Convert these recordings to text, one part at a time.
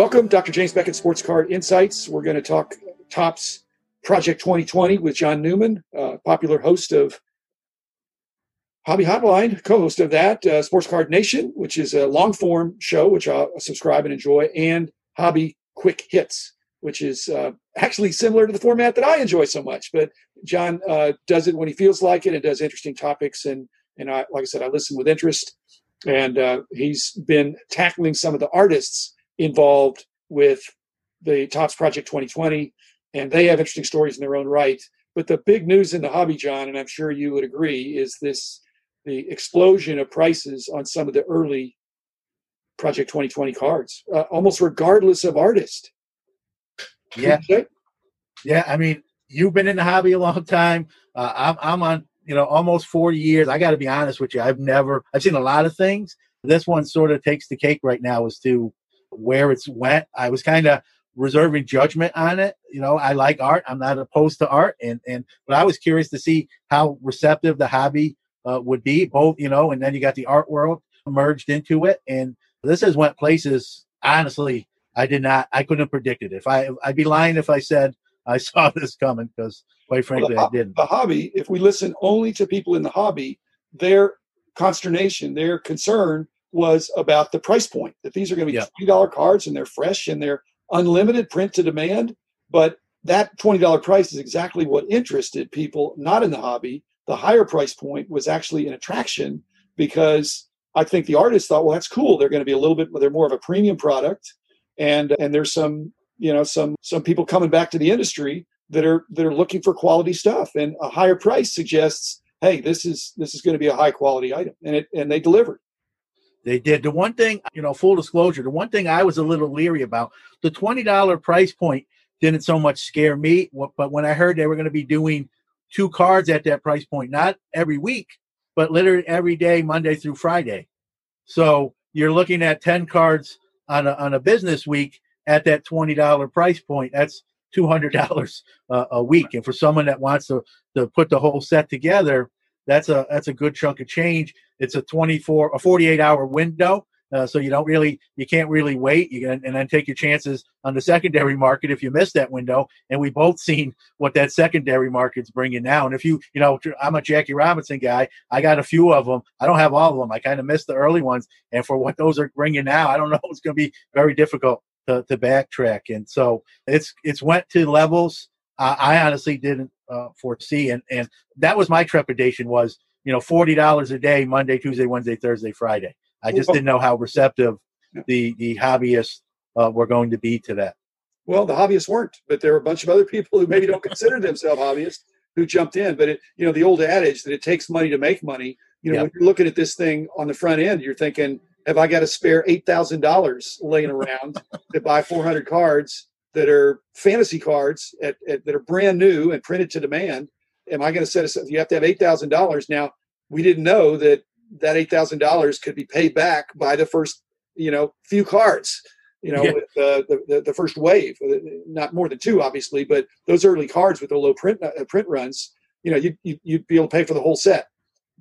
Welcome, Dr. James Beckett Sports Card Insights. We're going to talk Topps Project 2020 with John Newman, uh, popular host of Hobby Hotline, co-host of that, uh, Sports Card Nation, which is a long-form show which I subscribe and enjoy, and Hobby Quick Hits, which is uh, actually similar to the format that I enjoy so much. But John uh, does it when he feels like it and does interesting topics, and and I, like I said, I listen with interest. And uh, he's been tackling some of the artists involved with the Topps Project 2020, and they have interesting stories in their own right. But the big news in the hobby, John, and I'm sure you would agree, is this the explosion of prices on some of the early Project 2020 cards, uh, almost regardless of artist. Yeah, yeah. I mean, you've been in the hobby a long time. Uh, I'm I'm on you know almost 40 years. I got to be honest with you. I've never I've seen a lot of things. This one sort of takes the cake right now as to where it's went. I was kind of reserving judgment on it. You know, I like art. I'm not opposed to art, and and but I was curious to see how receptive the hobby uh, would be. Both, you know, and then you got the art world merged into it, and this has went places. Honestly, I did not. I couldn't have predicted. It. If I, I'd be lying if I said I saw this coming because, quite frankly, well, the, I didn't. The hobby. If we listen only to people in the hobby, their consternation, their concern was about the price point. That these are going to be Yeah. twenty dollar cards and they're fresh and they're unlimited print to demand. But that twenty dollar price is exactly what interested people not in the hobby. The higher price point was actually an attraction because I think the artists thought, well, that's cool. They're going to be a little bit. They're more of a premium product, and and there's some you know some some people coming back to the industry that are that are looking for quality stuff, and a higher price suggests, hey, this is this is going to be a high quality item, and it and they delivered. They did. The one thing, you know, full disclosure, the one thing I was a little leery about, the $20 price point didn't so much scare me. But when I heard they were going to be doing two cards at that price point, not every week, but literally every day, Monday through Friday. So you're looking at 10 cards on a, on a business week at that $20 price point. That's $200 uh, a week. And for someone that wants to, to put the whole set together, that's a that's a good chunk of change. It's a 24 a 48 hour window, uh, so you don't really you can't really wait. You can and then take your chances on the secondary market if you miss that window. And we both seen what that secondary market's bringing now. And if you you know I'm a Jackie Robinson guy, I got a few of them. I don't have all of them. I kind of missed the early ones. And for what those are bringing now, I don't know. It's going to be very difficult to, to backtrack. And so it's it's went to levels I honestly didn't uh, foresee, and and that was my trepidation was you know forty dollars a day Monday, Tuesday, Wednesday, Thursday, Friday. I just Well- didn't know how receptive the the hobbyists uh, were going to be to that. Well, the hobbyists weren't, but there were a bunch of other people who maybe don't consider themselves hobbyists who jumped in. But it, you know, the old adage that it takes money to make money. You know, when you're looking at this thing on the front end, you're thinking, have I got to spare eight thousand dollars laying around to buy 400 cards that are fantasy cards at, at, that are brand new and printed to demand? Am I going to set aside? You have to have eight thousand dollars. Now, we didn't know that that eight thousand dollars could be paid back by the first, you know, few cards you know, Yeah. with uh, the, the the first wave, uh, not more than two, obviously, but those early cards with the low print uh, print runs, you know, you, you you'd be able to pay for the whole set.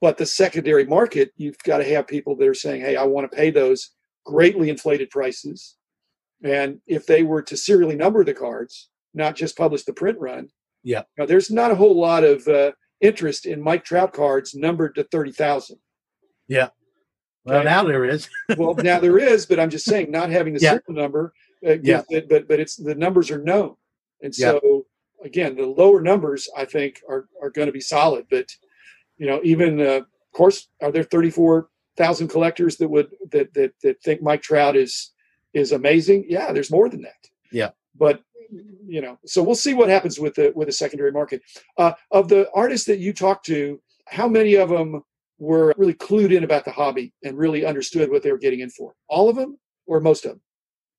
But the secondary market, you've got to have people that are saying, "Hey, I want to pay those greatly inflated prices," and if they were to serially number the cards, not just publish the print run, Yeah. now, there's not a whole lot of uh, interest in Mike Trout cards numbered to thirty thousand. Yeah. Well, Okay. now there is. well now there is but i'm just saying not having the Yeah. serial number uh, gives it, but but it's the numbers are known and Yeah. so again the lower numbers i think are are going to be solid but you know even uh, of course are there 34000 collectors that would that, that that think mike trout is is amazing yeah there's more than that Yeah. but you know so we'll see what happens with the with the secondary market uh, of the artists that you talked to how many of them were really clued in about the hobby and really understood what they were getting in for all of them or most of them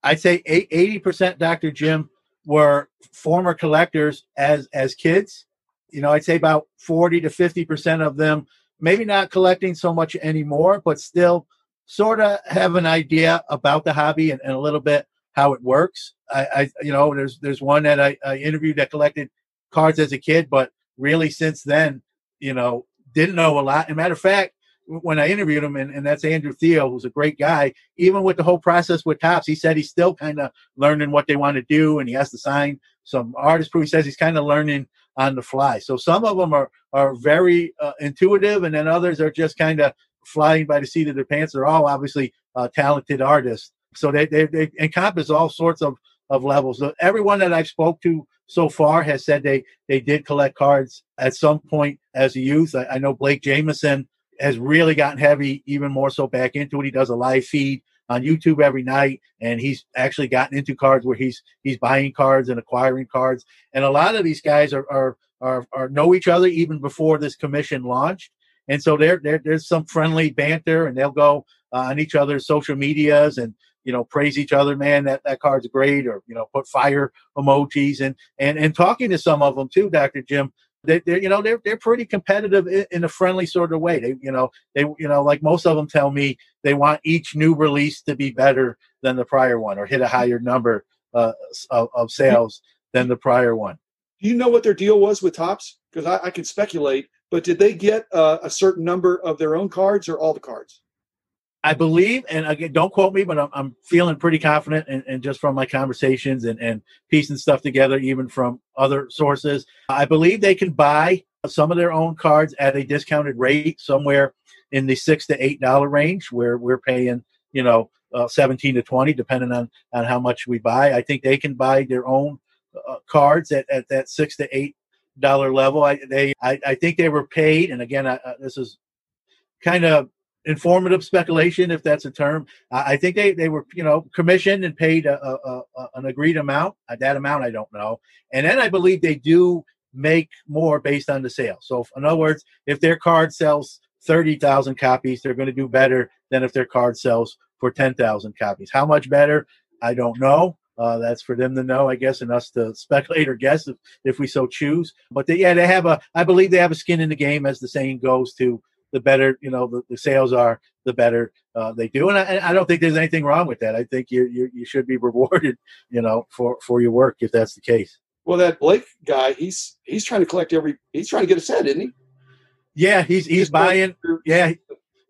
I'd say 80% Dr. Jim were former collectors as as kids. You know, I'd say about 40 to 50% of them maybe not collecting so much anymore, but still sort of have an idea about the hobby and, and a little bit how it works. I, I you know, there's there's one that I, I interviewed that collected cards as a kid, but really since then, you know, didn't know a lot. And matter of fact, when I interviewed him, and, and that's Andrew Theo, who's a great guy. Even with the whole process with Topps, he said he's still kind of learning what they want to do, and he has to sign some artist proof. He says he's kind of learning on the fly. So some of them are are very uh, intuitive, and then others are just kind of flying by the seat of their pants. They're all obviously uh, talented artists, so they, they they encompass all sorts of of levels. Everyone that I've spoke to so far has said they they did collect cards at some point as a youth. I, I know Blake Jamieson has really gotten heavy, even more so back into it. He does a live feed on YouTube every night, and he's actually gotten into cards where he's he's buying cards and acquiring cards. And a lot of these guys are are are, are know each other even before this commission launched, and so there there there's some friendly banter, and they'll go uh, on each other's social medias and you know praise each other man that that card's great or you know put fire emojis and and and talking to some of them too dr jim they, are you know they're they're pretty competitive in, in, a friendly sort of way. They you know they you know like most of them tell me they want each new release to be better than the prior one or hit a higher number uh, of, of, sales than the prior one. Do you know what their deal was with Topps? Because I, I, can speculate, but did they get uh, a certain number of their own cards or all the cards? I believe, and again, don't quote me, but I'm, I'm feeling pretty confident, and, and, just from my conversations and, and piecing stuff together, even from other sources, I believe they can buy some of their own cards at a discounted rate, somewhere in the six to eight dollar range, where we're paying, you know, uh, seventeen to twenty, depending on on how much we buy. I think they can buy their own uh, cards at, at that six to eight dollar level. I they I, I think they were paid, and again, I, this is kind of informative speculation, if that's a term. I think they, they were, you know, commissioned and paid a, a, a, an agreed amount. Uh, that amount, I don't know. And then I believe they do make more based on the sale. So, if, in other words, if their card sells 30,000 copies, they're going to do better than if their card sells for 10,000 copies. How much better? I don't know. Uh, that's for them to know, I guess, and us to speculate or guess if, if we so choose. But they, yeah, they have a, I believe they have a skin in the game, as the saying goes, to the better you know the, the sales are, the better uh, they do. And I, I, don't think there's anything wrong with that. I think you, you you should be rewarded, you know, for for your work if that's the case. Well, that Blake guy, he's he's trying to collect every. He's trying to get a set, isn't he? Yeah, he's he's, he's buying. Yeah,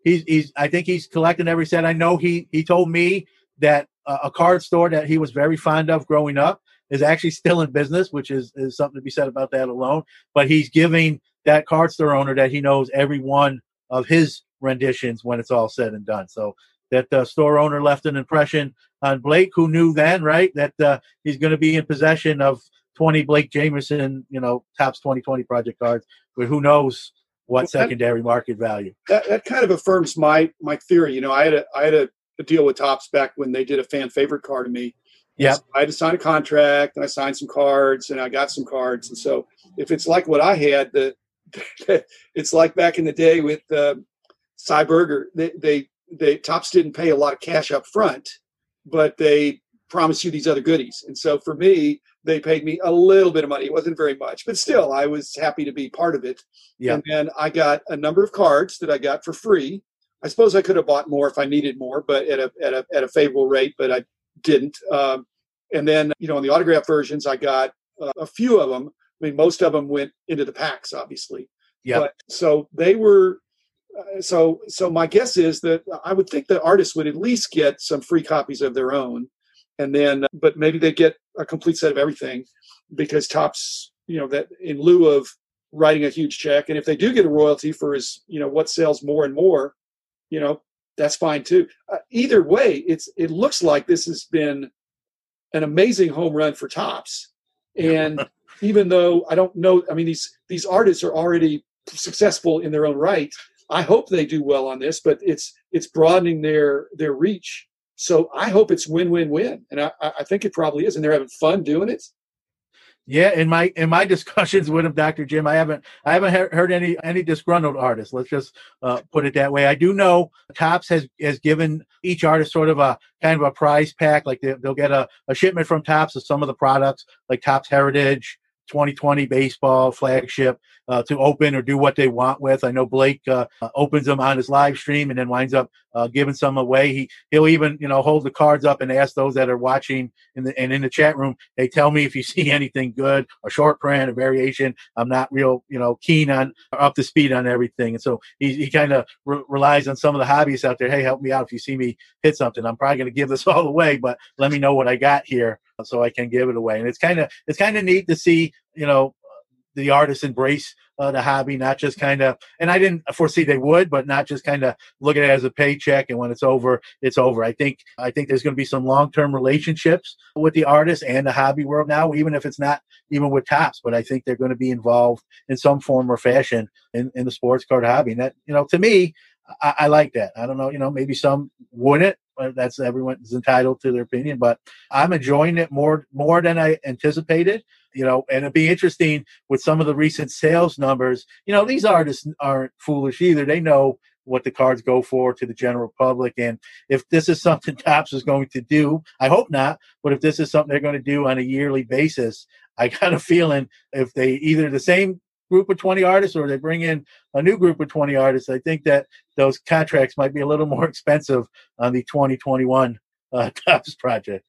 he's he's. I think he's collecting every set. I know he he told me that a card store that he was very fond of growing up is actually still in business, which is is something to be said about that alone. But he's giving that card store owner that he knows every one of his renditions when it's all said and done. So that uh, store owner left an impression on Blake, who knew then, right, that uh, he's going to be in possession of 20 Blake Jamieson, you know, Topps 2020 project cards, but who knows what secondary market value. That, that kind of affirms my my theory. You know, I had a I had a, a deal with Topps back when they did a fan favorite card to me. Yeah, I had to sign a contract, and I signed some cards, and I got some cards, and so if it's like what I had, the it's like back in the day with uh, Sy Berger. They, they, they Topps didn't pay a lot of cash up front, but they promised you these other goodies. And so for me, they paid me a little bit of money. It wasn't very much, but still, I was happy to be part of it. Yeah. And then I got a number of cards that I got for free. I suppose I could have bought more if I needed more, but at a at a at a favorable rate, but I didn't. Um, and then you know, in the autograph versions, I got uh, a few of them I mean, most of them went into the packs, obviously. Yeah. So they were. Uh, so so my guess is that I would think the artists would at least get some free copies of their own, and then but maybe they get a complete set of everything, because Topps, you know that in lieu of writing a huge check, and if they do get a royalty for his you know what sells more and more, you know that's fine too. Uh, either way, it's it looks like this has been an amazing home run for Topps. and even though I don't know, I mean, these these artists are already successful in their own right. I hope they do well on this, but it's it's broadening their their reach. So I hope it's win win win, and I, I think it probably is, and they're having fun doing it. Yeah, in my in my discussions with him, Dr. Jim, I haven't I haven't heard any any disgruntled artists. Let's just uh, put it that way. I do know Topps has has given each artist sort of a kind of a prize pack, like they, will get a, a shipment from Topps of some of the products, like Topps Heritage, 2020 baseball flagship uh, to open or do what they want with. I know Blake uh, opens them on his live stream and then winds up uh, giving some away. He he'll even you know hold the cards up and ask those that are watching in the and in the chat room. Hey, tell me if you see anything good, a short print, a variation. I'm not real you know keen on up to speed on everything, and so he he kind of re- relies on some of the hobbyists out there. Hey, help me out if you see me hit something. I'm probably going to give this all away, but let me know what I got here so I can give it away. And it's kind of it's kind of neat to see you know the artists embrace uh, the hobby, not just kind of, and I didn't foresee they would, but not just kind of look at it as a paycheck. And when it's over, it's over. I think, I think there's going to be some long-term relationships with the artists and the hobby world now, even if it's not even with Topps, but I think they're going to be involved in some form or fashion in, in the sports card hobby. And that, you know, to me, I, I like that. I don't know, you know, maybe some wouldn't, that's everyone's entitled to their opinion, but I'm enjoying it more more than I anticipated. You know, and it'd be interesting with some of the recent sales numbers. You know, these artists aren't foolish either. They know what the cards go for to the general public. And if this is something Topps is going to do, I hope not, but if this is something they're going to do on a yearly basis, I got a feeling if they either the same group of 20 artists or they bring in a new group of 20 artists, I think that those contracts might be a little more expensive on the 2021 uh, Topps project.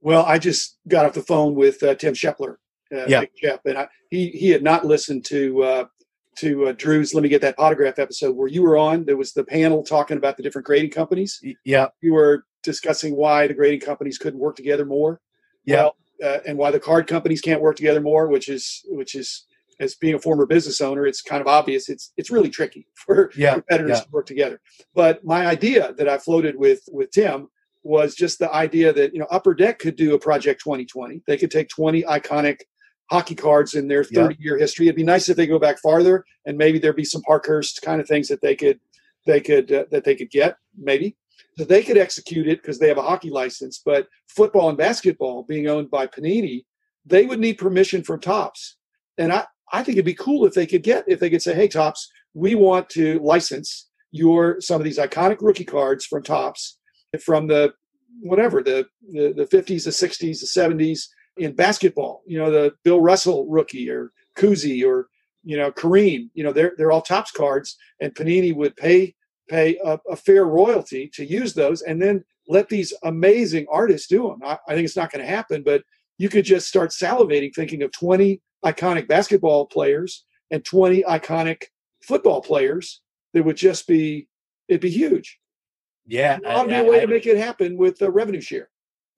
Well, I just got off the phone with uh, Tim Shepler, uh, yeah. Shep, and I, he he had not listened to uh, to uh, Drew's. Let me get that autograph episode where you were on. There was the panel talking about the different grading companies. Yeah, you were discussing why the grading companies couldn't work together more. Yeah, well, uh, and why the card companies can't work together more, which is which is as being a former business owner, it's kind of obvious. It's it's really tricky for yeah, competitors yeah. to work together. But my idea that I floated with with Tim was just the idea that you know Upper Deck could do a project 2020. They could take 20 iconic hockey cards in their 30 year history. It'd be nice if they go back farther, and maybe there'd be some Parkhurst kind of things that they could they could uh, that they could get maybe. So they could execute it because they have a hockey license. But football and basketball being owned by Panini, they would need permission from Topps. And I, I think it'd be cool if they could get if they could say, "Hey, Topps, we want to license your some of these iconic rookie cards from Topps from the whatever the the, the 50s, the 60s, the 70s in basketball. You know, the Bill Russell rookie or Cousy or you know Kareem. You know, they're they're all Topps cards, and Panini would pay pay a, a fair royalty to use those, and then let these amazing artists do them. I, I think it's not going to happen, but you could just start salivating thinking of 20 iconic basketball players and 20 iconic football players that would just be it'd be huge. Yeah i'll be a way I, to make it happen with the revenue share.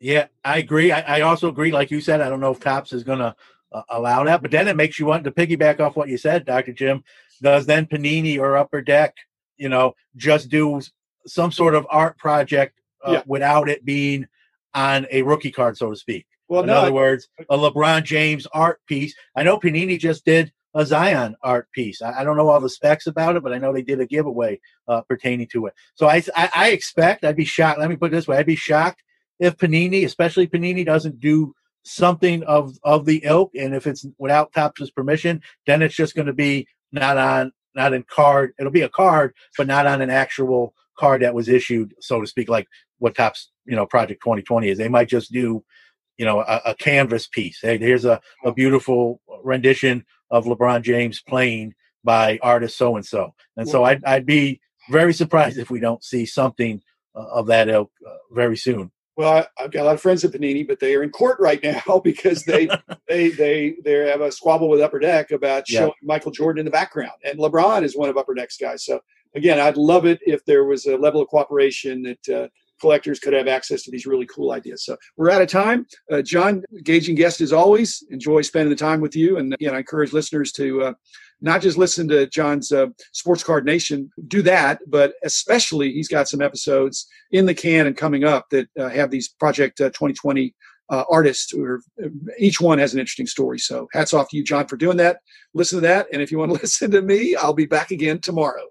Yeah i agree. I, I, also agree like you said i don't know if Topps is going to uh, allow that but then it makes you want to piggyback off what you said dr jim. Does then panini or upper deck you know just do some sort of art project uh, yeah. without it being on a rookie card so to speak well, in no, other I, words, a LeBron James art piece. I know Panini just did a Zion art piece. I, I, don't know all the specs about it, but I know they did a giveaway uh, pertaining to it. So I, I, I expect I'd be shocked. Let me put it this way: I'd be shocked if Panini, especially Panini, doesn't do something of of the ilk. And if it's without Topps' permission, then it's just going to be not on not in card. It'll be a card, but not on an actual card that was issued, so to speak, like what Topps you know Project 2020 is. They might just do you know, a, a canvas piece. Hey, here's a, a beautiful rendition of LeBron James playing by artist so and so. And so I'd, I'd be very surprised if we don't see something uh, of that ilk uh, very soon. Well, I, have got a lot of friends at Panini, but they are in court right now because they they they they have a squabble with Upper Deck about showing. Michael Jordan in the background, and LeBron is one of Upper Deck's guys. So again, I'd love it if there was a level of cooperation that uh, collectors could have access to these really cool ideas. So we're out of time. Uh, John, engaging guest as always. Enjoy spending the time with you. And again, I encourage listeners to uh, not just listen to John's uh, Sports Card Nation, do that, but especially he's got some episodes in the can and coming up that uh, have these Project 2020 uh, uh, artists who are each one has an interesting story. So hats off to you, John, for doing that. Listen to that. And if you want to listen to me, I'll be back again tomorrow.